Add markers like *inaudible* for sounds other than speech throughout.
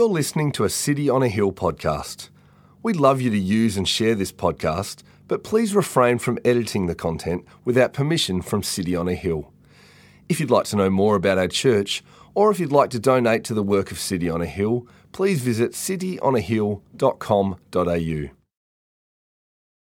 You're listening to a City on a Hill podcast. We'd love you to use and share this podcast, but please refrain from editing the content without permission from City on a Hill. If you'd like to know more about our church, or if you'd like to donate to the work of City on a Hill, please visit cityonahill.com.au.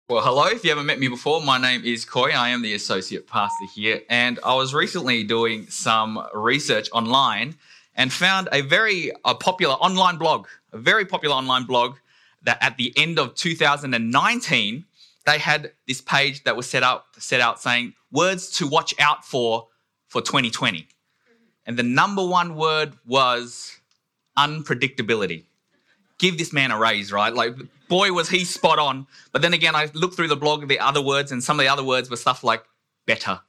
Well, hello. If you haven't met me before, my name is Coy. I am the associate pastor here, and I was recently doing some research online and found a very popular online blog, a very popular online blog that at the end of 2019 they had this page that was set up set out saying words to watch out for for 2020. And the number one word was unpredictability. Give this man a raise, right? Like boy, was he spot on. But then again, I looked through the blog, the other words, and some of the other words were stuff like better,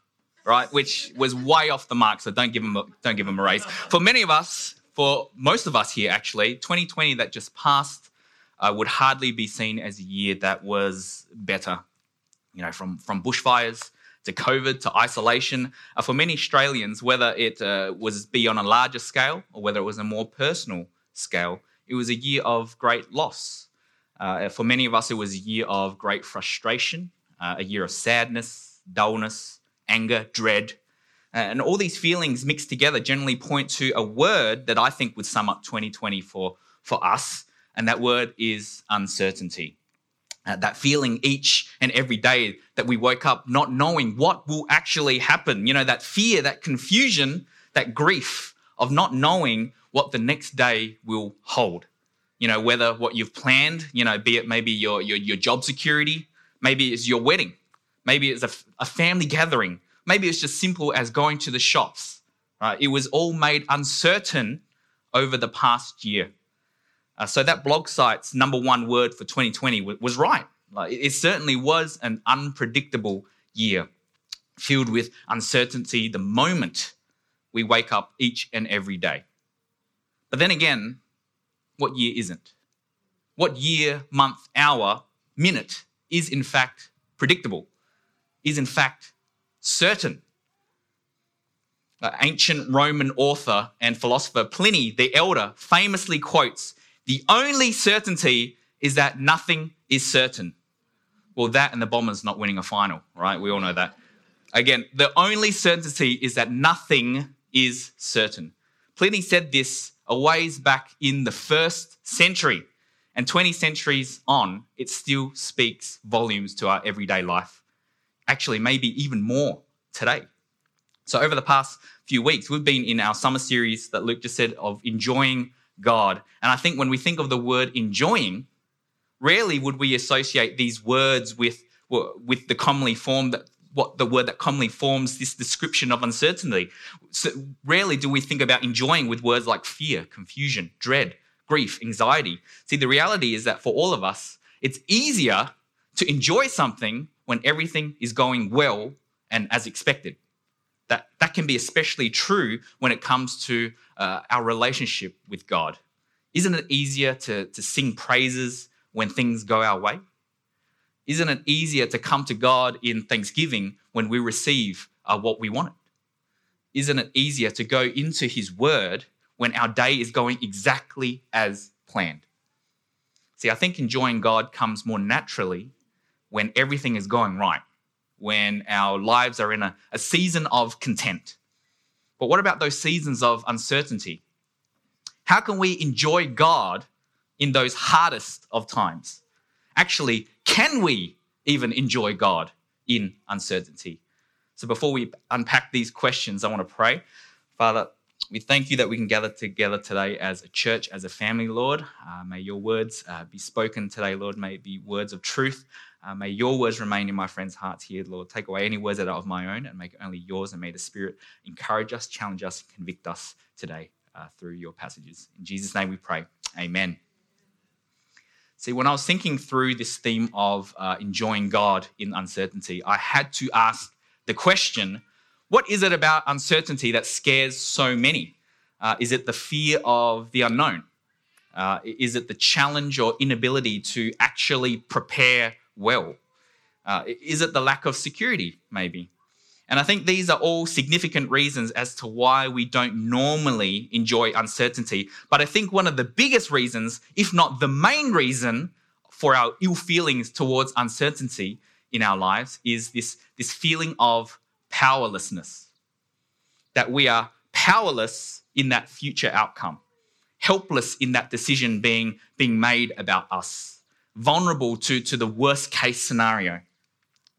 right? Which was way off the mark. So don't give him a, don't give him a raise. For many of us, for most of us here, actually, 2020 that just passed uh, would hardly be seen as a year that was better. You know, from from bushfires to COVID to isolation. Uh, for many Australians, whether it uh, was be on a larger scale or whether it was a more personal scale, it was a year of great loss uh, for many of us, it was a year of great frustration, uh, a year of sadness, dullness, anger, dread. Uh, and all these feelings mixed together generally point to a word that I think would sum up 2020 for, for us, and that word is uncertainty. Uh, that feeling each and every day that we woke up not knowing what will actually happen. You know, that fear, that confusion, that grief of not knowing what the next day will hold you know, whether what you've planned, you know, be it maybe your, your, your job security, maybe it's your wedding, maybe it's a, a family gathering, maybe it's just simple as going to the shops, right? It was all made uncertain over the past year. Uh, so that blog site's number one word for 2020 w- was right. Like, it certainly was an unpredictable year, filled with uncertainty the moment we wake up each and every day. But then again, what year isn't. What year, month, hour, minute is in fact predictable, is in fact certain. Uh, ancient Roman author and philosopher Pliny the Elder famously quotes The only certainty is that nothing is certain. Well, that and the Bombers not winning a final, right? We all know that. Again, the only certainty is that nothing is certain. Pliny said this a ways back in the first century. And 20 centuries on, it still speaks volumes to our everyday life. Actually, maybe even more today. So, over the past few weeks, we've been in our summer series that Luke just said of enjoying God. And I think when we think of the word enjoying, rarely would we associate these words with, with the commonly form that what the word that commonly forms this description of uncertainty. So rarely do we think about enjoying with words like fear, confusion, dread, grief, anxiety. See, the reality is that for all of us, it's easier to enjoy something when everything is going well and as expected. That, that can be especially true when it comes to uh, our relationship with God. Isn't it easier to, to sing praises when things go our way? Isn't it easier to come to God in thanksgiving when we receive uh, what we wanted? Isn't it easier to go into His Word when our day is going exactly as planned? See, I think enjoying God comes more naturally when everything is going right, when our lives are in a, a season of content. But what about those seasons of uncertainty? How can we enjoy God in those hardest of times? Actually, can we even enjoy God in uncertainty? So before we unpack these questions, I want to pray. Father, we thank you that we can gather together today as a church, as a family, Lord. Uh, may your words uh, be spoken today, Lord. May it be words of truth. Uh, may your words remain in my friends' hearts here, Lord. Take away any words that are of my own and make only yours. And may the Spirit encourage us, challenge us, convict us today uh, through your passages. In Jesus' name we pray. Amen. See, when I was thinking through this theme of uh, enjoying God in uncertainty, I had to ask the question what is it about uncertainty that scares so many? Uh, is it the fear of the unknown? Uh, is it the challenge or inability to actually prepare well? Uh, is it the lack of security, maybe? And I think these are all significant reasons as to why we don't normally enjoy uncertainty. But I think one of the biggest reasons, if not the main reason for our ill feelings towards uncertainty in our lives, is this, this feeling of powerlessness. That we are powerless in that future outcome, helpless in that decision being, being made about us, vulnerable to, to the worst case scenario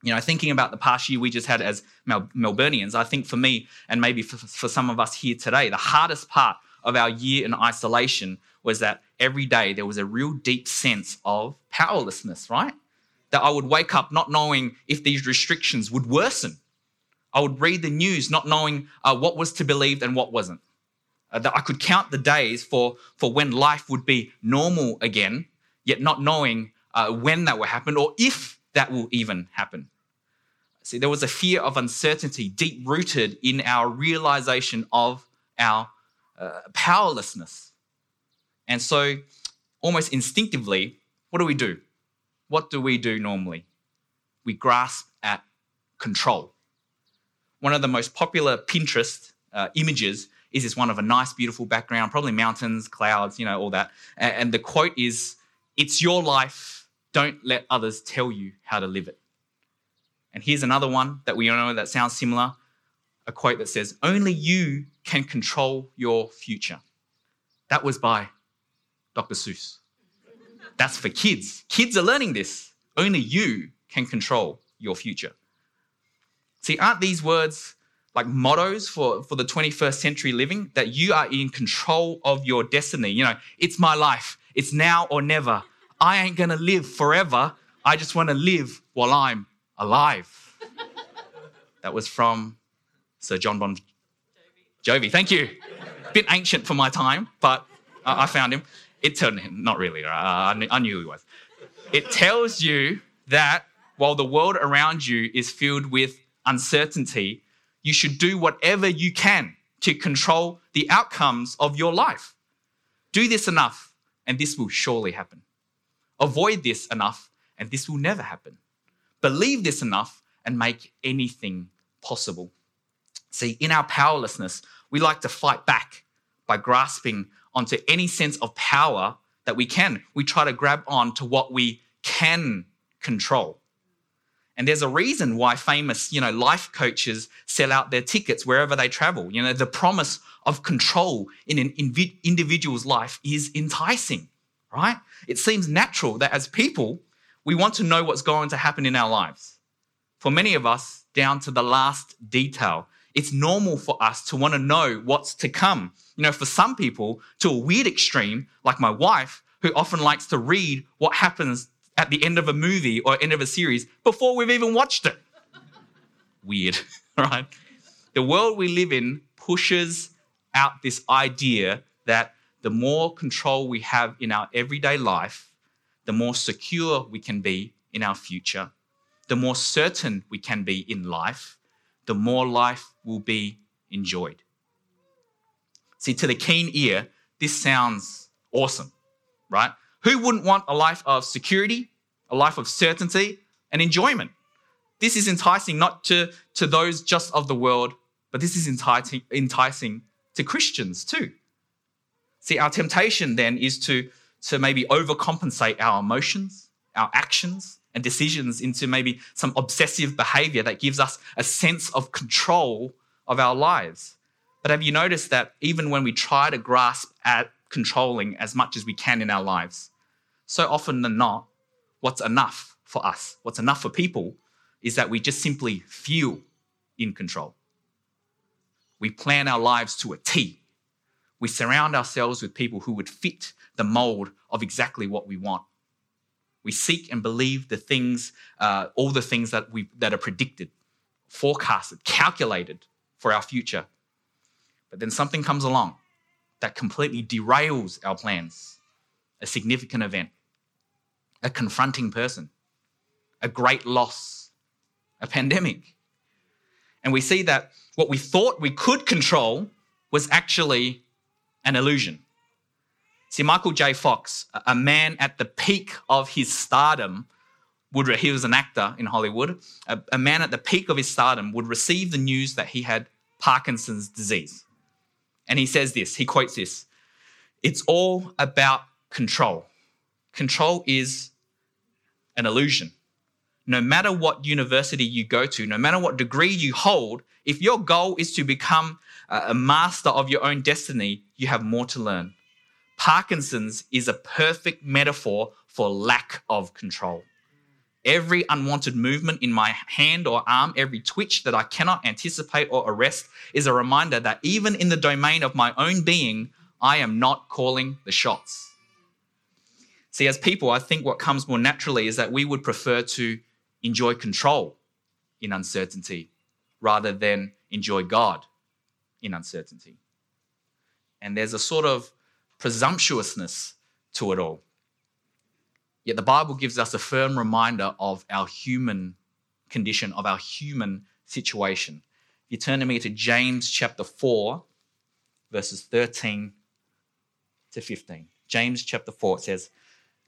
you know, thinking about the past year we just had as Mel- Melburnians, I think for me, and maybe for, for some of us here today, the hardest part of our year in isolation was that every day there was a real deep sense of powerlessness, right? That I would wake up not knowing if these restrictions would worsen. I would read the news not knowing uh, what was to believe and what wasn't. Uh, that I could count the days for, for when life would be normal again, yet not knowing uh, when that will happen or if that will even happen. See, there was a fear of uncertainty deep rooted in our realization of our uh, powerlessness. And so, almost instinctively, what do we do? What do we do normally? We grasp at control. One of the most popular Pinterest uh, images is this one of a nice, beautiful background, probably mountains, clouds, you know, all that. And the quote is, It's your life don't let others tell you how to live it. And here's another one that we all know that sounds similar a quote that says, Only you can control your future. That was by Dr. Seuss. That's for kids. Kids are learning this. Only you can control your future. See, aren't these words like mottos for, for the 21st century living? That you are in control of your destiny. You know, it's my life, it's now or never. I ain't gonna live forever. I just wanna live while I'm alive. *laughs* that was from Sir John Bon Jovi. Thank you. Bit ancient for my time, but I found him. It turned him, not really, uh, I knew he was. It tells you that while the world around you is filled with uncertainty, you should do whatever you can to control the outcomes of your life. Do this enough, and this will surely happen. Avoid this enough, and this will never happen. Believe this enough, and make anything possible. See, in our powerlessness, we like to fight back by grasping onto any sense of power that we can. We try to grab on to what we can control. And there's a reason why famous, you know, life coaches sell out their tickets wherever they travel. You know, the promise of control in an individual's life is enticing right? It seems natural that as people, we want to know what's going to happen in our lives. For many of us, down to the last detail, it's normal for us to want to know what's to come. You know, for some people, to a weird extreme, like my wife, who often likes to read what happens at the end of a movie or end of a series before we've even watched it. Weird, *laughs* right? The world we live in pushes out this idea that the more control we have in our everyday life, the more secure we can be in our future, the more certain we can be in life, the more life will be enjoyed. See, to the keen ear, this sounds awesome, right? Who wouldn't want a life of security, a life of certainty, and enjoyment? This is enticing not to, to those just of the world, but this is enticing, enticing to Christians too. See, our temptation then is to, to maybe overcompensate our emotions, our actions, and decisions into maybe some obsessive behavior that gives us a sense of control of our lives. But have you noticed that even when we try to grasp at controlling as much as we can in our lives, so often than not, what's enough for us, what's enough for people, is that we just simply feel in control. We plan our lives to a T we surround ourselves with people who would fit the mold of exactly what we want. We seek and believe the things, uh, all the things that we that are predicted, forecasted, calculated for our future. But then something comes along that completely derails our plans. A significant event, a confronting person, a great loss, a pandemic. And we see that what we thought we could control was actually an illusion. See, Michael J. Fox, a man at the peak of his stardom, would, he was an actor in Hollywood, a, a man at the peak of his stardom would receive the news that he had Parkinson's disease. And he says this, he quotes this It's all about control. Control is an illusion. No matter what university you go to, no matter what degree you hold, if your goal is to become a master of your own destiny, you have more to learn. Parkinson's is a perfect metaphor for lack of control. Every unwanted movement in my hand or arm, every twitch that I cannot anticipate or arrest is a reminder that even in the domain of my own being, I am not calling the shots. See, as people, I think what comes more naturally is that we would prefer to enjoy control in uncertainty rather than enjoy God in uncertainty. And there's a sort of presumptuousness to it all. Yet the Bible gives us a firm reminder of our human condition, of our human situation. If You turn to me to James chapter 4, verses 13 to 15. James chapter 4 says,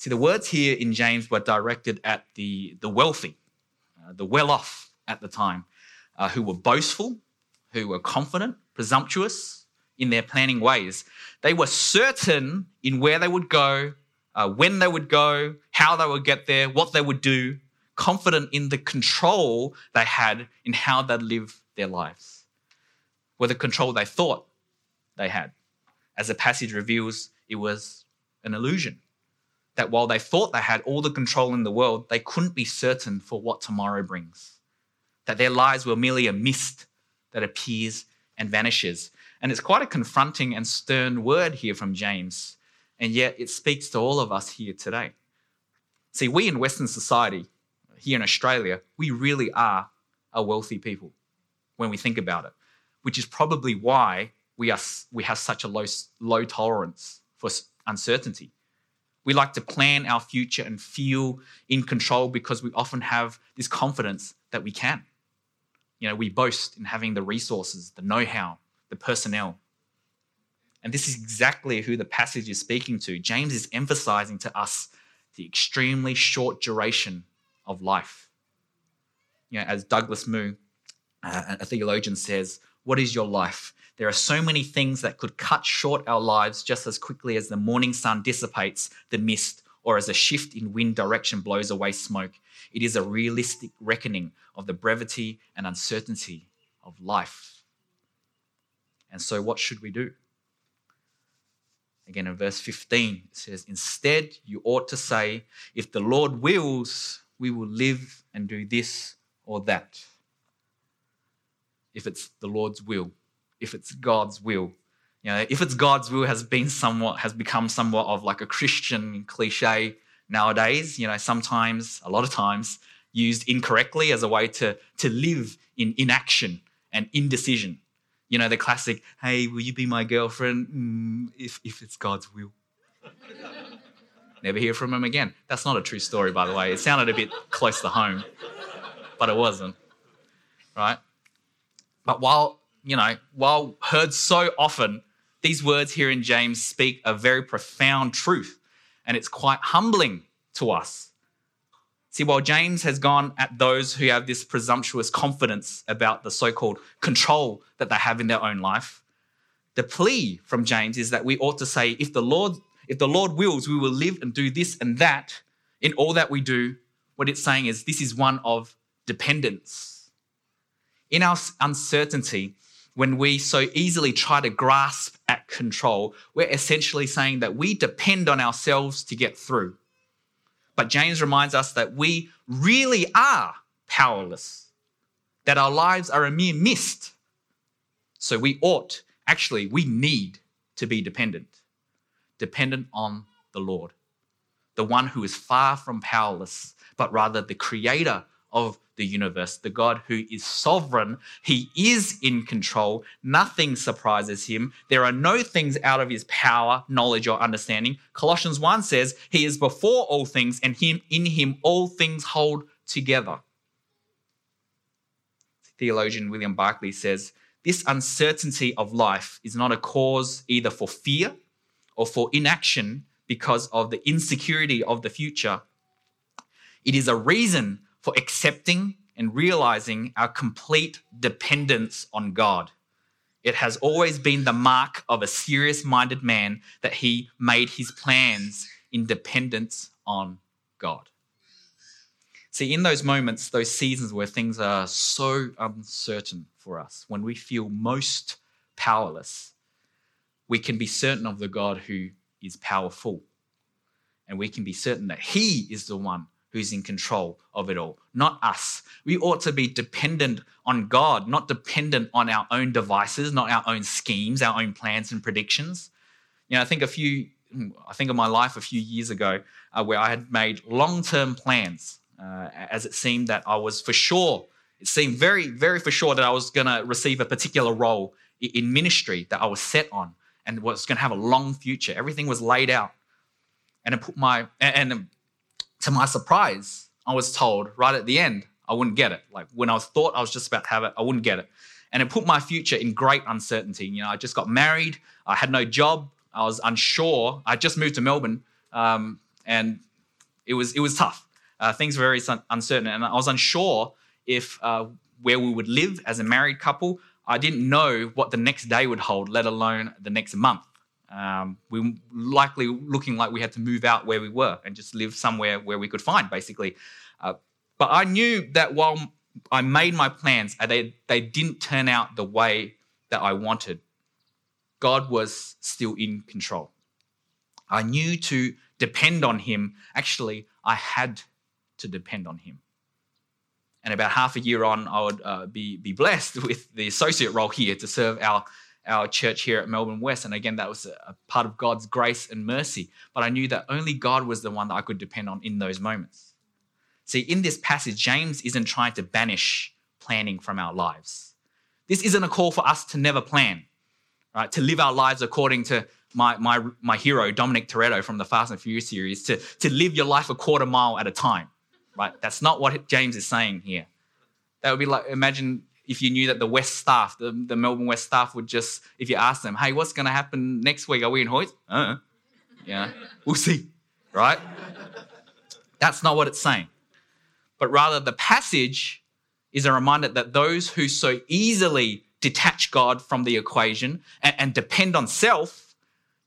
See, the words here in James were directed at the, the wealthy, uh, the well off at the time, uh, who were boastful, who were confident, presumptuous in their planning ways. They were certain in where they would go, uh, when they would go, how they would get there, what they would do, confident in the control they had in how they'd live their lives, were the control they thought they had. As the passage reveals, it was an illusion. That while they thought they had all the control in the world, they couldn't be certain for what tomorrow brings. That their lives were merely a mist that appears and vanishes. And it's quite a confronting and stern word here from James, and yet it speaks to all of us here today. See, we in Western society, here in Australia, we really are a wealthy people when we think about it, which is probably why we, are, we have such a low, low tolerance for uncertainty. We like to plan our future and feel in control because we often have this confidence that we can. You know, we boast in having the resources, the know how, the personnel. And this is exactly who the passage is speaking to. James is emphasizing to us the extremely short duration of life. You know, as Douglas Moo, uh, a theologian, says, What is your life? There are so many things that could cut short our lives just as quickly as the morning sun dissipates the mist or as a shift in wind direction blows away smoke. It is a realistic reckoning of the brevity and uncertainty of life. And so, what should we do? Again, in verse 15, it says, Instead, you ought to say, If the Lord wills, we will live and do this or that. If it's the Lord's will, if it's God's will. You know, if it's God's will has been somewhat has become somewhat of like a Christian cliche nowadays, you know, sometimes, a lot of times, used incorrectly as a way to, to live in inaction and indecision. You know, the classic, hey, will you be my girlfriend? Mm, if, if it's God's will. *laughs* Never hear from him again. That's not a true story, by the way. It sounded a bit close to home, but it wasn't. Right? But while, you know, while heard so often, these words here in James speak a very profound truth, and it's quite humbling to us. See, while James has gone at those who have this presumptuous confidence about the so called control that they have in their own life, the plea from James is that we ought to say, if the Lord if the Lord wills, we will live and do this and that in all that we do. What it's saying is this is one of dependence. In our uncertainty, when we so easily try to grasp at control, we're essentially saying that we depend on ourselves to get through. But James reminds us that we really are powerless, that our lives are a mere mist. So we ought, actually, we need to be dependent dependent on the Lord, the one who is far from powerless, but rather the creator of the universe, the God who is sovereign. He is in control. Nothing surprises him. There are no things out of his power, knowledge, or understanding. Colossians 1 says, He is before all things, and him in him all things hold together. Theologian William Barclay says, This uncertainty of life is not a cause either for fear or for inaction because of the insecurity of the future. It is a reason for accepting and realizing our complete dependence on God. It has always been the mark of a serious minded man that he made his plans in dependence on God. See, in those moments, those seasons where things are so uncertain for us, when we feel most powerless, we can be certain of the God who is powerful. And we can be certain that He is the one who's in control of it all, not us. We ought to be dependent on God, not dependent on our own devices, not our own schemes, our own plans and predictions. You know, I think a few, I think of my life a few years ago uh, where I had made long term plans, uh, as it seemed that I was for sure, it seemed very, very for sure that I was going to receive a particular role in ministry that I was set on and was going to have a long future. Everything was laid out. And it put my, and to my surprise, I was told right at the end I wouldn't get it. Like when I was thought I was just about to have it, I wouldn't get it. And it put my future in great uncertainty. You know, I just got married, I had no job, I was unsure. I just moved to Melbourne, um, and it was it was tough. Uh, things were very uncertain, and I was unsure if uh, where we would live as a married couple. I didn't know what the next day would hold, let alone the next month. Um, we likely looking like we had to move out where we were and just live somewhere where we could find, basically. Uh, but I knew that while I made my plans, uh, they, they didn't turn out the way that I wanted. God was still in control. I knew to depend on Him. Actually, I had to depend on Him. And about half a year on, I would uh, be, be blessed *laughs* with the associate role here to serve our our church here at Melbourne West. And again, that was a part of God's grace and mercy. But I knew that only God was the one that I could depend on in those moments. See, in this passage, James isn't trying to banish planning from our lives. This isn't a call for us to never plan, right? To live our lives according to my, my, my hero, Dominic Toretto from the Fast and Furious series, to, to live your life a quarter mile at a time, right? That's not what James is saying here. That would be like, imagine if you knew that the West staff, the, the Melbourne West staff would just, if you ask them, hey, what's going to happen next week? Are we in Hoyt? Uh, yeah, *laughs* we'll see, right? That's not what it's saying. But rather, the passage is a reminder that those who so easily detach God from the equation and, and depend on self,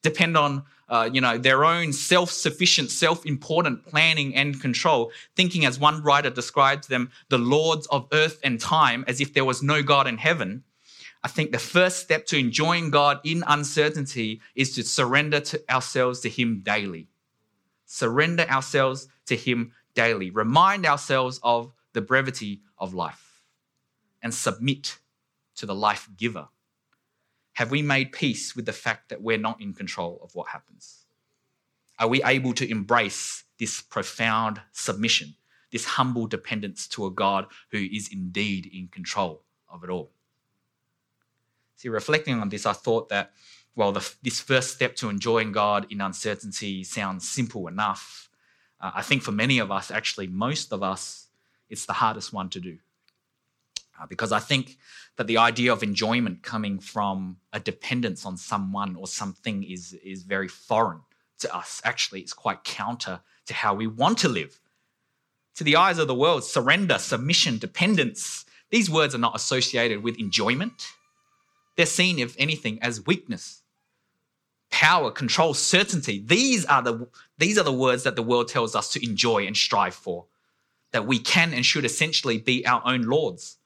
depend on uh, you know, their own self-sufficient, self-important planning and control, thinking as one writer describes them, the lords of earth and time, as if there was no God in heaven. I think the first step to enjoying God in uncertainty is to surrender to ourselves to Him daily. Surrender ourselves to Him daily. Remind ourselves of the brevity of life and submit to the life giver have we made peace with the fact that we're not in control of what happens? Are we able to embrace this profound submission, this humble dependence to a God who is indeed in control of it all? See, reflecting on this, I thought that, well, the, this first step to enjoying God in uncertainty sounds simple enough. Uh, I think for many of us, actually, most of us, it's the hardest one to do. Uh, because I think that the idea of enjoyment coming from a dependence on someone or something is, is very foreign to us. Actually, it's quite counter to how we want to live. To the eyes of the world, surrender, submission, dependence, these words are not associated with enjoyment. They're seen, if anything, as weakness, power, control, certainty. These are the, these are the words that the world tells us to enjoy and strive for, that we can and should essentially be our own lords.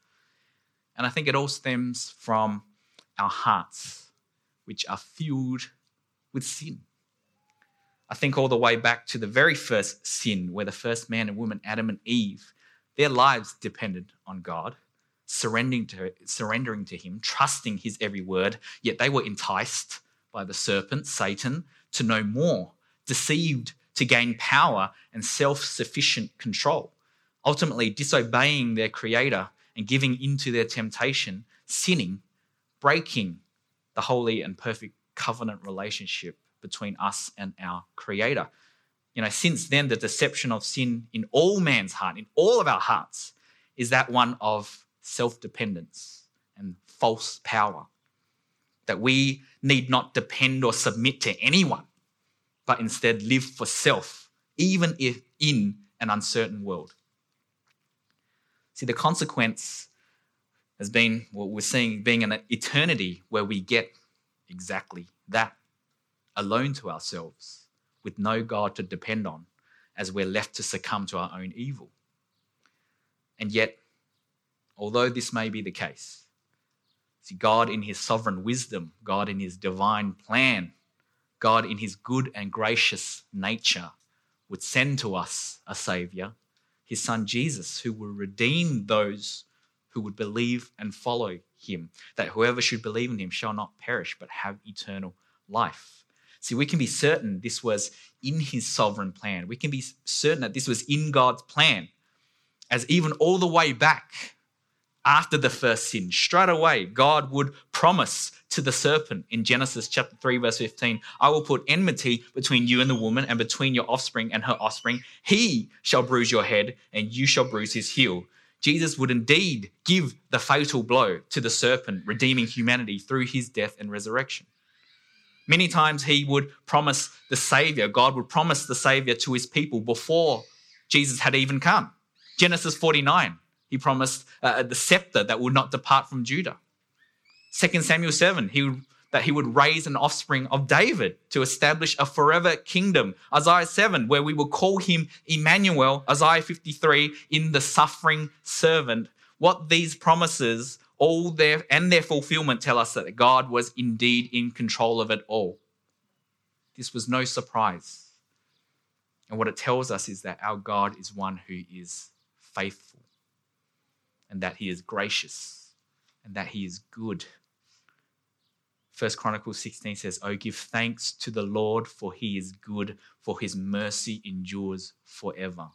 And I think it all stems from our hearts, which are filled with sin. I think all the way back to the very first sin, where the first man and woman, Adam and Eve, their lives depended on God, surrendering to, surrendering to Him, trusting His every word, yet they were enticed by the serpent, Satan, to know more, deceived to gain power and self sufficient control ultimately disobeying their creator and giving into their temptation, sinning, breaking the holy and perfect covenant relationship between us and our creator. You know, since then, the deception of sin in all man's heart, in all of our hearts, is that one of self dependence and false power. That we need not depend or submit to anyone, but instead live for self, even if in an uncertain world. See, the consequence has been what we're seeing being an eternity where we get exactly that alone to ourselves with no God to depend on as we're left to succumb to our own evil. And yet, although this may be the case, see, God in his sovereign wisdom, God in his divine plan, God in his good and gracious nature would send to us a Savior, his Son Jesus, who will redeem those who would believe and follow him, that whoever should believe in him shall not perish but have eternal life. See, we can be certain this was in his sovereign plan. We can be certain that this was in God's plan, as even all the way back after the first sin, straight away, God would promise to the serpent in Genesis chapter 3, verse 15 I will put enmity between you and the woman, and between your offspring and her offspring. He shall bruise your head, and you shall bruise his heel. Jesus would indeed give the fatal blow to the serpent, redeeming humanity through his death and resurrection. Many times he would promise the Savior, God would promise the Savior to his people before Jesus had even come. Genesis 49 he promised uh, the scepter that would not depart from Judah. 2 Samuel 7, he that he would raise an offspring of David to establish a forever kingdom. Isaiah 7, where we will call him Emmanuel. Isaiah 53, in the suffering servant. What these promises, all their and their fulfillment tell us that God was indeed in control of it all. This was no surprise. And what it tells us is that our God is one who is faithful and that he is gracious and that he is good. First Chronicles 16 says, Oh, give thanks to the Lord, for he is good, for his mercy endures forever.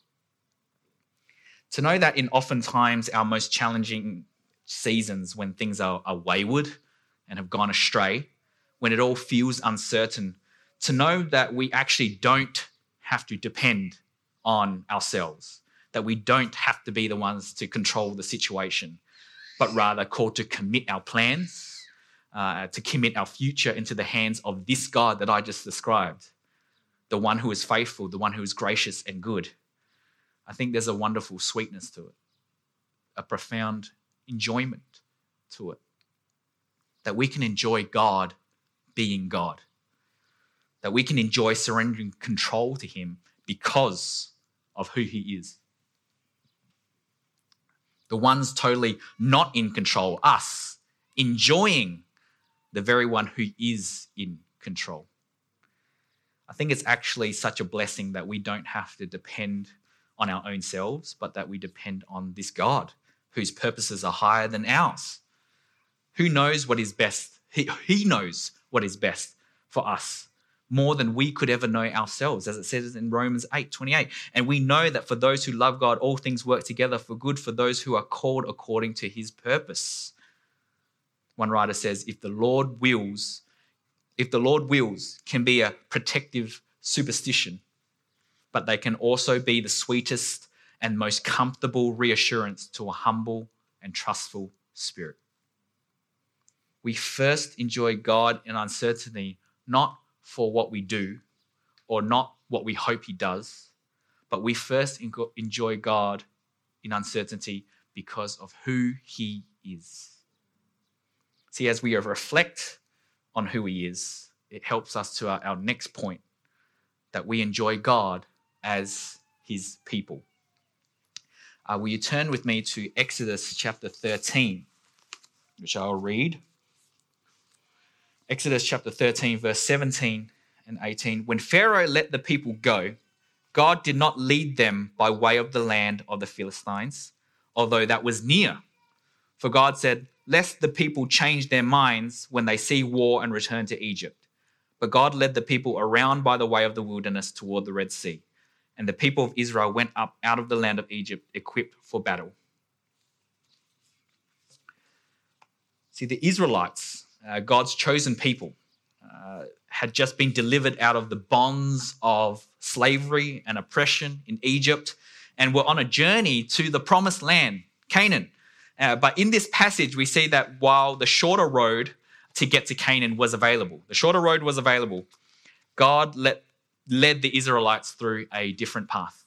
To know that in oftentimes our most challenging seasons, when things are, are wayward and have gone astray, when it all feels uncertain, to know that we actually don't have to depend on ourselves that we don't have to be the ones to control the situation, but rather called to commit our plans, uh, to commit our future into the hands of this God that I just described, the one who is faithful, the one who is gracious and good. I think there's a wonderful sweetness to it, a profound enjoyment to it. That we can enjoy God being God, that we can enjoy surrendering control to Him because of who He is the ones totally not in control, us, enjoying the very one who is in control. I think it's actually such a blessing that we don't have to depend on our own selves, but that we depend on this God whose purposes are higher than ours. Who knows what is best? He, he knows what is best for us more than we could ever know ourselves, as it says in Romans 8 28. And we know that for those who love God, all things work together for good for those who are called according to his purpose. One writer says, if the Lord wills, if the Lord wills, can be a protective superstition, but they can also be the sweetest and most comfortable reassurance to a humble and trustful spirit. We first enjoy God in uncertainty, not for what we do or not what we hope He does, but we first enjoy God in uncertainty because of who He is. See, as we reflect on who He is, it helps us to our, our next point that we enjoy God as His people. Uh, will you turn with me to Exodus chapter 13, which I'll read? Exodus chapter 13, verse 17 and 18. When Pharaoh let the people go, God did not lead them by way of the land of the Philistines, although that was near. For God said, Lest the people change their minds when they see war and return to Egypt. But God led the people around by the way of the wilderness toward the Red Sea. and the people of Israel went up out of the land of Egypt equipped for battle. See, the Israelites, uh, God's chosen people, uh, had just been delivered out of the bonds of slavery and oppression in Egypt and were on a journey to the promised land, Canaan. Uh, but in this passage, we see that while the shorter road to get to Canaan was available, the shorter road was available, God let, led the Israelites through a different path.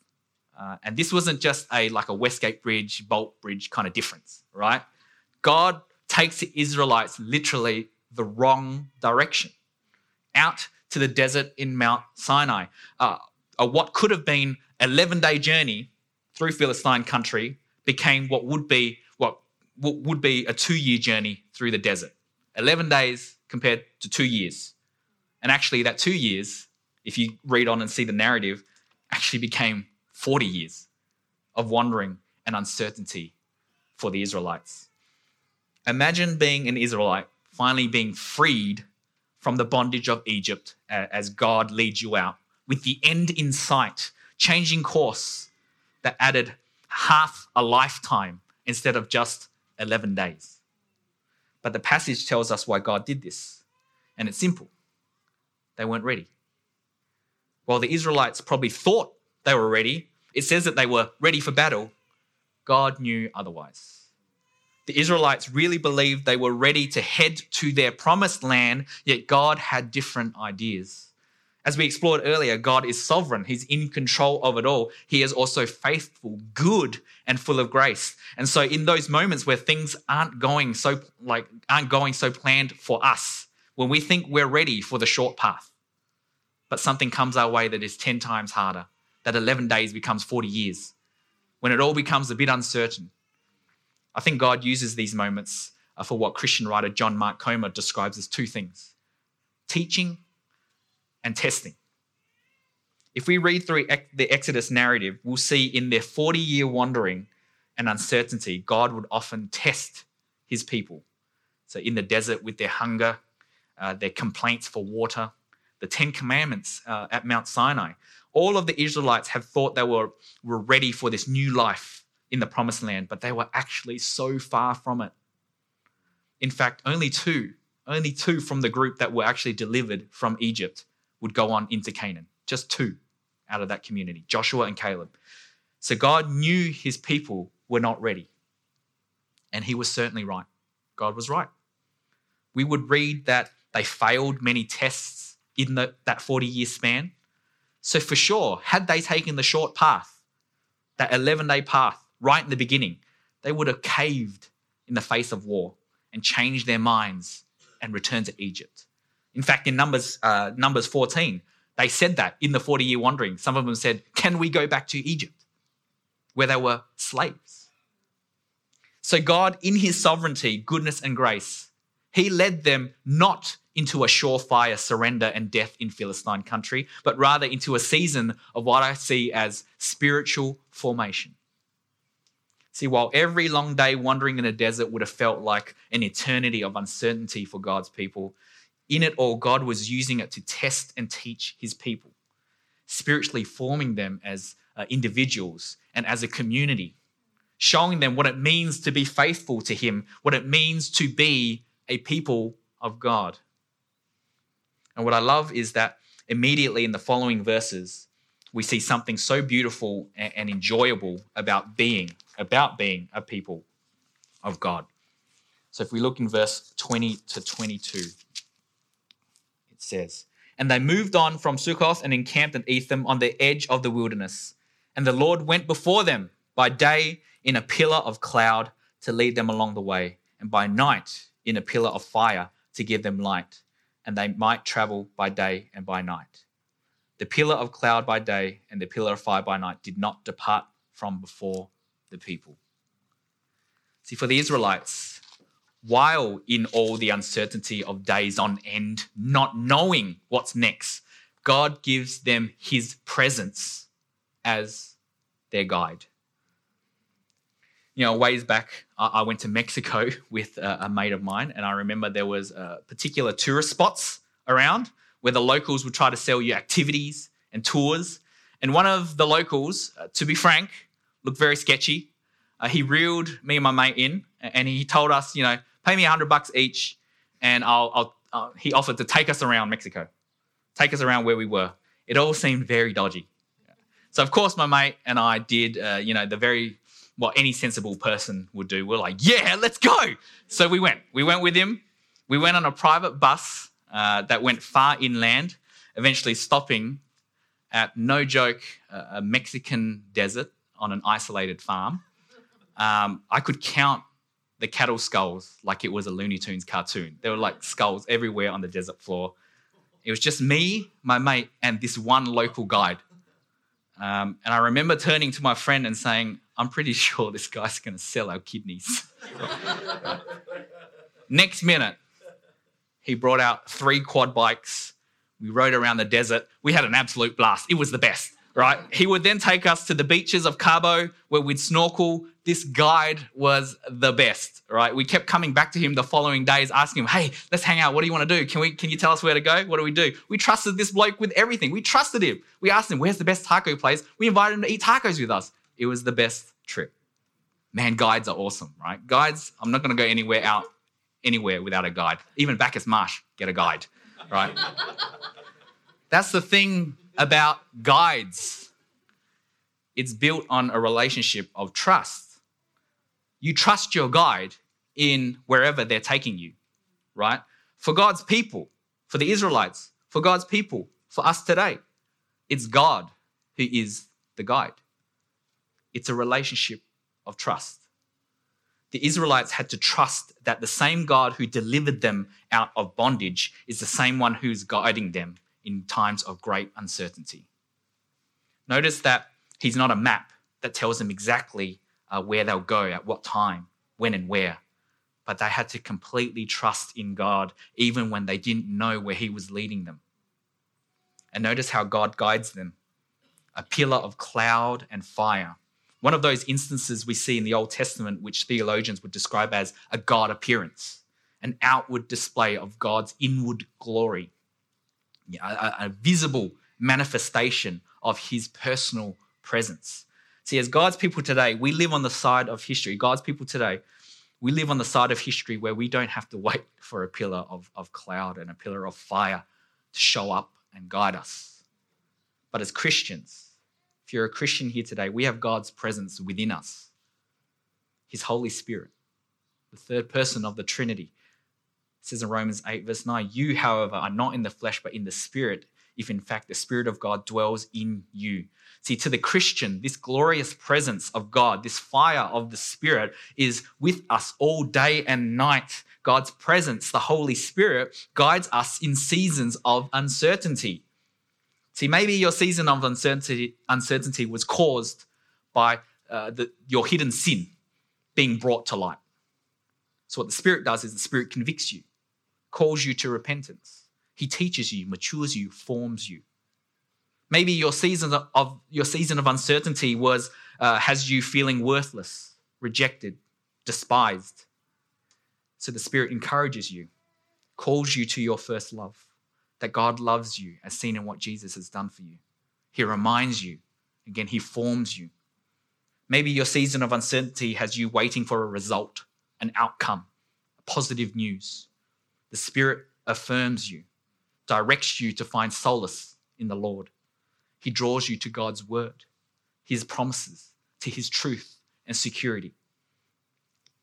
Uh, and this wasn't just a like a Westgate Bridge, Bolte Bridge kind of difference, right? God takes the Israelites literally the wrong direction, out to the desert in Mount Sinai. Uh, what could have been 11 day journey through Philistine country became what would be what would be a two year journey through the desert. 11 days compared to two years. And actually, that two years, if you read on and see the narrative, actually became 40 years of wandering and uncertainty for the Israelites. Imagine being an Israelite, finally being freed from the bondage of Egypt uh, as God leads you out, with the end in sight, changing course that added half a lifetime instead of just 11 days. But the passage tells us why God did this, and it's simple they weren't ready. While the Israelites probably thought they were ready, it says that they were ready for battle. God knew otherwise the Israelites really believed they were ready to head to their promised land, yet God had different ideas. As we explored earlier, God is sovereign. He's in control of it all. He is also faithful, good, and full of grace. And so in those moments where things aren't going so like aren't going so planned for us, when we think we're ready for the short path, but something comes our way that is 10 times harder, that 11 days becomes 40 years, when it all becomes a bit uncertain, I think God uses these moments uh, for what Christian writer John Mark Comer describes as two things teaching and testing. If we read through the Exodus narrative, we'll see in their 40 year wandering and uncertainty, God would often test his people. So, in the desert with their hunger, uh, their complaints for water, the Ten Commandments uh, at Mount Sinai, all of the Israelites have thought they were, were ready for this new life in the promised land, but they were actually so far from it. In fact, only two, only two from the group that were actually delivered from Egypt would go on into Canaan. Just two out of that community, Joshua and Caleb. So God knew his people were not ready. And he was certainly right. God was right. We would read that they failed many tests in the, that 40 year span. So, for sure, had they taken the short path, that 11 day path, right in the beginning, they would have caved in the face of war and changed their minds and returned to Egypt. In fact, in Numbers, uh, Numbers 14, they said that in the 40 year wandering. Some of them said, Can we go back to Egypt where they were slaves? So, God, in his sovereignty, goodness, and grace, he led them not into a surefire surrender and death in Philistine country, but rather into a season of what I see as spiritual formation. See, while every long day wandering in a desert would have felt like an eternity of uncertainty for God's people, in it all, God was using it to test and teach his people, spiritually forming them as uh, individuals and as a community, showing them what it means to be faithful to him, what it means to be a people of God. And what I love is that immediately in the following verses, we see something so beautiful and enjoyable about being about being a people of God. So if we look in verse 20 to 22, it says, And they moved on from Sukkoth and encamped at Etham on the edge of the wilderness. And the Lord went before them by day in a pillar of cloud to lead them along the way, and by night in a pillar of fire to give them light, and they might travel by day and by night. The pillar of cloud by day and the pillar of fire by night did not depart from before the people. See, for the Israelites, while in all the uncertainty of days on end, not knowing what's next, God gives them his presence as their guide. You know, ways back, I went to Mexico *laughs* with a mate of mine, and I remember there was uh, particular tourist spots around where the locals would try to sell you activities and tours. And one of the locals, uh, to be frank, looked very sketchy. Uh, he reeled me and my mate in, and he told us, you know, pay me a hundred bucks each, and I'll. I'll uh, he offered to take us around Mexico, take us around where we were. It all seemed very dodgy. So of course, my mate and I did, uh, you know, the very what any sensible person would do. We're like, yeah, let's go. So we went. We went with him. We went on a private bus uh, that went far inland, eventually stopping at no joke a Mexican desert on an isolated farm. Um, I could count the cattle skulls like it was a Looney Tunes cartoon. There were like skulls everywhere on the desert floor. It was just me, my mate, and this one local guide. Um, and I remember turning to my friend and saying, I'm pretty *laughs* sure this guy's going to sell our kidneys. *laughs* Next minute, he brought out three quad bikes. We rode around the desert. We had an absolute blast. It was the best right? He would then take us to the beaches of Cabo where we'd snorkel. This guide was the best, right? We kept coming back to him the following days, asking him, "Hey, let's hang out. What do you want to do? Can we? Can you tell us where to go? What do we do?" We trusted this bloke with everything. We trusted him. We asked him, "Where's the best taco place?" We invited him to eat tacos with us. It was the best trip. Man, guides are awesome, right? Guides. I'm not going to go anywhere out anywhere without a guide. Even Bacchus Marsh, get a guide, right? *laughs* That's the thing about guides. It's built on a relationship of trust. You trust your guide in wherever they're taking you, right? For God's people, for the Israelites, for God's people, for us today, it's God who is the guide. It's a relationship of trust. The Israelites had to trust that the same God who delivered them out of bondage is the same one who's guiding them in times of great uncertainty. Notice that he's not a map that tells them exactly uh, where they'll go, at what time, when, and where. But they had to completely trust in God even when they didn't know where he was leading them. And notice how God guides them a pillar of cloud and fire. One of those instances we see in the Old Testament, which theologians would describe as a God appearance, an outward display of God's inward glory a, a visible manifestation of his personal presence. See, as God's people today, we live on the side of history. God's people today, we live on the side of history where we don't have to wait for a pillar of, of cloud and a pillar of fire to show up and guide us. But as Christians, if you're a Christian here today, we have God's presence within us, His Holy Spirit, the third person of the Trinity, it says in Romans 8, verse 9, you, however, are not in the flesh, but in the spirit, if in fact the Spirit of God dwells in you. See, to the Christian, this glorious presence of God, this fire of the Spirit is with us all day and night. God's presence, the Holy Spirit, guides us in seasons of uncertainty. See, maybe your season of uncertainty, uncertainty was caused by uh, the, your hidden sin being brought to light. So, what the Spirit does is the Spirit convicts you calls you to repentance. He teaches you, matures you, forms you. Maybe your season of your season of uncertainty was uh, has you feeling worthless, rejected, despised. So the Spirit encourages you, calls you to your first love, that God loves you, as seen in what Jesus has done for you. He reminds you, again, He forms you. Maybe your season of uncertainty has you waiting for a result, an outcome, positive news. The Spirit affirms you, directs you to find solace in the Lord. He draws you to God's word, His promises, to His truth and security.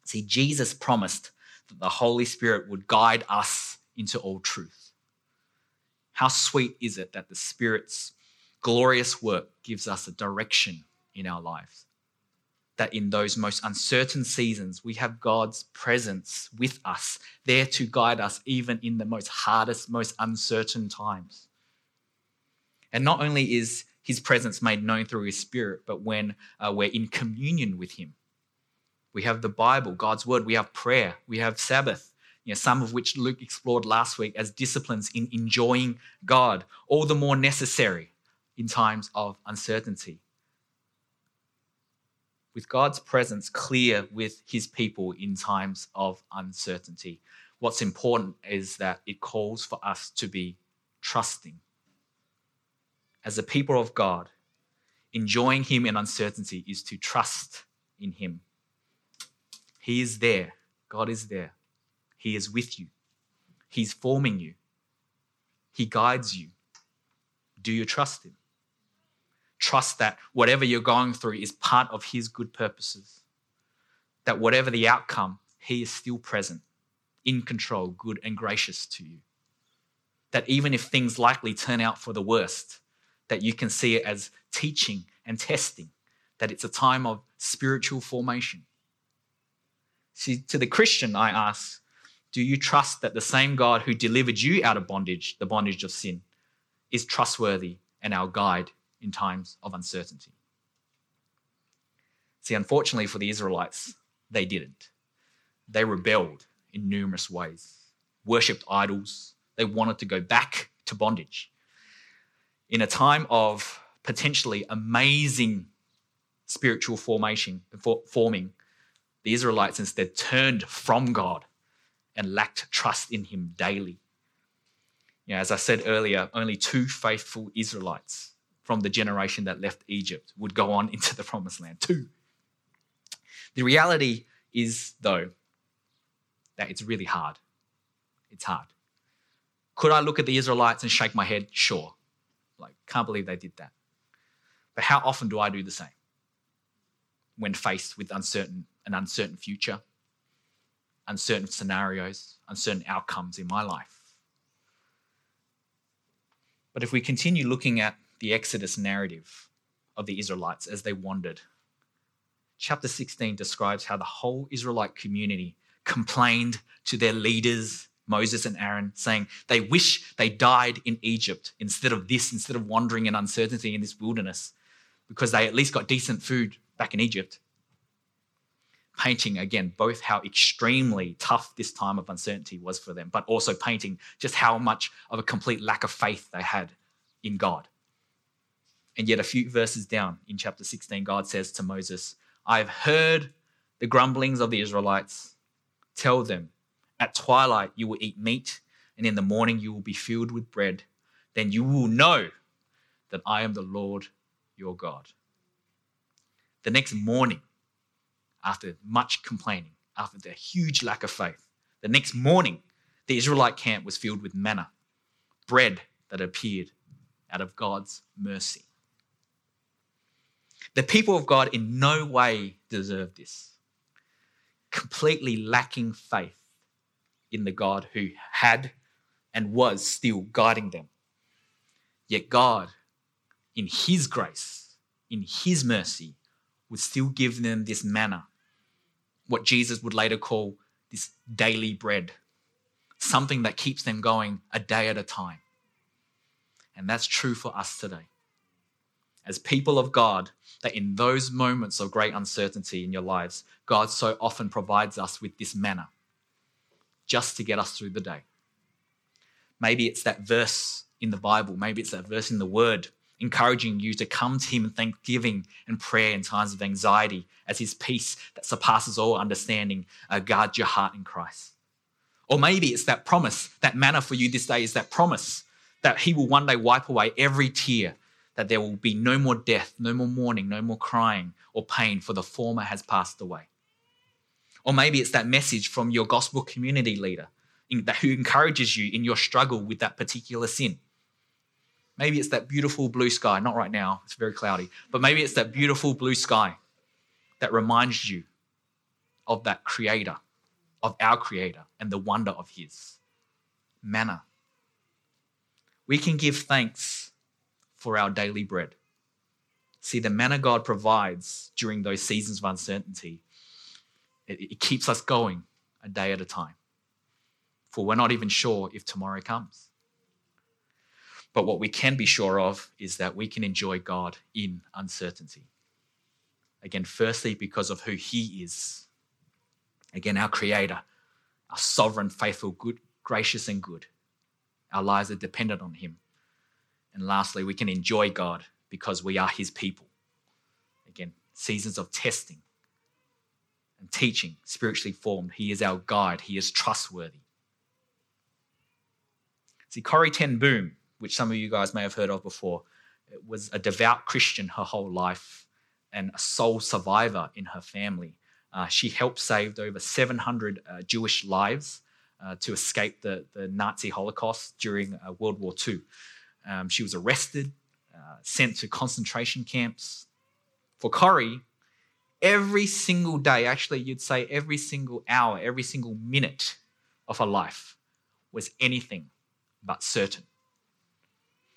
See, Jesus promised that the Holy Spirit would guide us into all truth. How sweet is it that the Spirit's glorious work gives us a direction in our lives? That in those most uncertain seasons, we have God's presence with us, there to guide us even in the most hardest, most uncertain times. And not only is his presence made known through his spirit, but when uh, we're in communion with him, we have the Bible, God's word, we have prayer, we have Sabbath, you know, some of which Luke explored last week as disciplines in enjoying God, all the more necessary in times of uncertainty with God's presence clear with his people in times of uncertainty. What's important is that it calls for us to be trusting. As a people of God, enjoying Him in uncertainty is to trust in Him. He is there. God is there. He is with you. He's forming you. He guides you. Do you trust Him? Trust that whatever you're going through is part of His good purposes. That whatever the outcome, He is still present, in control, good and gracious to you. That even if things likely turn out for the worst, that you can see it as teaching and testing, that it's a time of spiritual formation. See, to the Christian, I ask, do you trust that the same God who delivered you out of bondage, the bondage of sin, is trustworthy and our guide in times of uncertainty? See, unfortunately for the Israelites, they didn't. They rebelled in numerous ways, worshipped idols, they wanted to go back to bondage. In a time of potentially amazing spiritual formation, forming, the Israelites instead turned from God and lacked trust in Him daily. You know, as I said earlier, only two faithful Israelites from the generation that left Egypt would go on *laughs* into the promised land. too. The reality is, though, that it's really hard. It's hard. Could I look at the Israelites and shake my head? Sure. Like, can't believe they did that. But how often do I do the same when faced with uncertain an uncertain future, uncertain scenarios, uncertain outcomes in my life? But if we continue looking at the Exodus narrative of the Israelites as they wandered, chapter 16 describes how the whole Israelite community complained to their leaders Moses and Aaron, saying they wish they died in Egypt instead of this, instead of wandering in uncertainty in this wilderness, because they at least got decent food back in Egypt. Painting again both how extremely tough this time of uncertainty was for them, but also painting just how much of a complete lack of faith they had in God. And yet, a few verses down in chapter 16, God says to Moses, I have heard the grumblings of the Israelites. Tell them, at twilight, you will eat meat, and in the morning, you will be filled with bread. Then you will know that I am the Lord your God. The next morning, after much complaining, after their huge lack of faith, the next morning, the Israelite camp was filled with manna, bread that appeared out of God's mercy. The people of God in no way deserve this. Completely lacking faith, in the God who had and was still guiding them. Yet God, in His grace, in His mercy, would still give them this manna, what Jesus would later call this daily bread, something that keeps them going a day at a time. And that's true for us today. As people of God, that in those moments of great uncertainty in your lives, God so often provides us with this manna just to get us through the day. Maybe it's that verse in the Bible, maybe it's that verse in the Word encouraging you to come to Him in thanksgiving and prayer in times of anxiety as His peace that surpasses all understanding uh, guards your heart in Christ. Or maybe it's that promise, that manna for you this day is that promise that He will one day wipe away every tear, that there will be no more death, no more mourning, no more crying or pain, for the former has passed away. Or maybe it's that message from your gospel community leader who encourages you in your struggle with that particular sin. Maybe it's that beautiful blue sky, not right now, it's very cloudy, but maybe it's that beautiful blue sky that reminds you of that creator, of our creator, and the wonder of his. manna. We can give thanks for our daily bread. See, the manna God provides during those seasons of uncertainty it, it keeps us going a day at a time. For we're not even sure if tomorrow comes. But what we can be sure of is that we can enjoy God in uncertainty. Again, firstly, because of who He is. Again, our Creator, our sovereign, faithful, good, gracious, and good. Our lives are dependent on Him. And lastly, we can enjoy God because we are His people. Again, seasons of testing, and teaching, spiritually formed. He is our guide, He is trustworthy. See, Corrie Ten Boom, which some of you guys may have heard of before, was a devout Christian her whole life and a sole survivor in her family. Uh, she helped save over 700 uh, Jewish lives uh, to escape the, the Nazi Holocaust during uh, World War II. Um, she was arrested, uh, sent to concentration camps. For Corrie, every single day, actually, you'd say every single hour, every single minute of her life was anything but certain.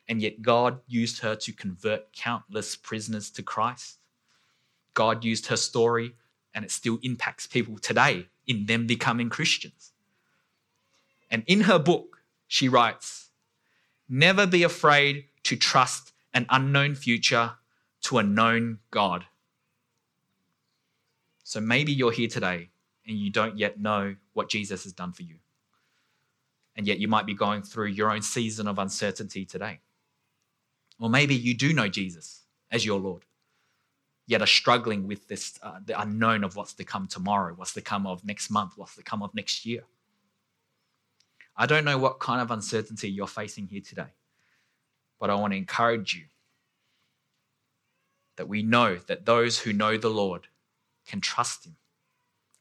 And yet, God used her to convert countless prisoners to Christ. God used her story, and it still impacts people today in them becoming Christians. And in her book, she writes Never be afraid to trust an unknown future to a known God. So maybe you're here today and you don't yet know what Jesus has done for you. And yet you might be going through your own season of uncertainty today. Or maybe you do know Jesus as your Lord, yet are struggling with this uh, the unknown of what's to come tomorrow, what's to come of next month, what's to come of next year. I don't know what kind of uncertainty you're facing here today, but I want to encourage you that we know that those who know the Lord can trust Him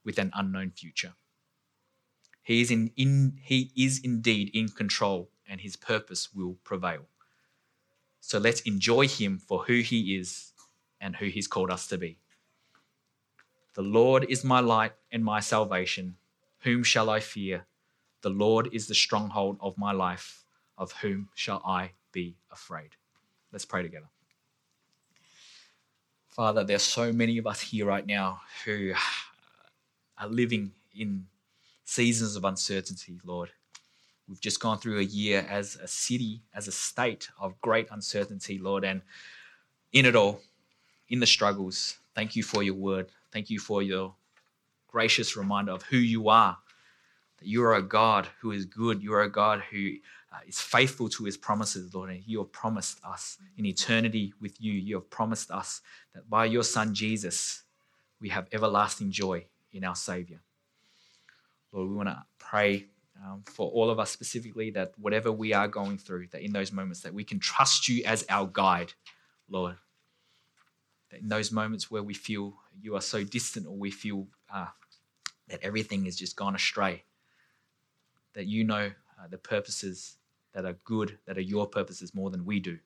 with an unknown future. He is, in, in, he is indeed in control, and His purpose will prevail. So let's enjoy Him for who He is and who He's called us to be. The Lord is my light and my salvation. Whom shall I fear? The Lord is the stronghold of my life. Of whom shall I be afraid? Let's pray together. Father, there's so many of us here right now who are living in seasons of uncertainty, Lord. We've just gone through a year as a city, as a state of great uncertainty, Lord. And in it all, in the struggles, thank you for your word. Thank you for your gracious reminder of who you are. That you are a God who is good. You are a God who uh, is faithful to his promises, Lord. And you have promised us in eternity with you. You have promised us that by your Son Jesus, we have everlasting joy in our Savior. Lord, we want to pray um, for all of us specifically that whatever we are going through, that in those moments that we can trust you as our guide, Lord. That in those moments where we feel you are so distant or we feel uh, that everything has just gone astray, that you know uh, the purposes that are good, that are your purposes more than we do,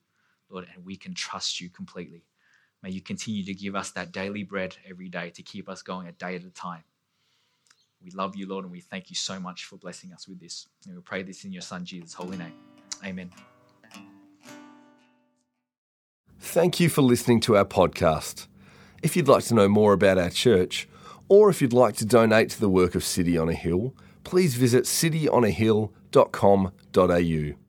Lord, and we can trust you completely. May you continue to give us that daily bread every day to keep us going a day at a time. We love you, Lord, and we thank you so much for blessing us with this. And we pray this in your Son, Jesus' holy name. Amen. Thank you for listening to our podcast. If you'd like to know more about our church, or if you'd like to donate to the work of City on a Hill, please visit cityonahill.com.au.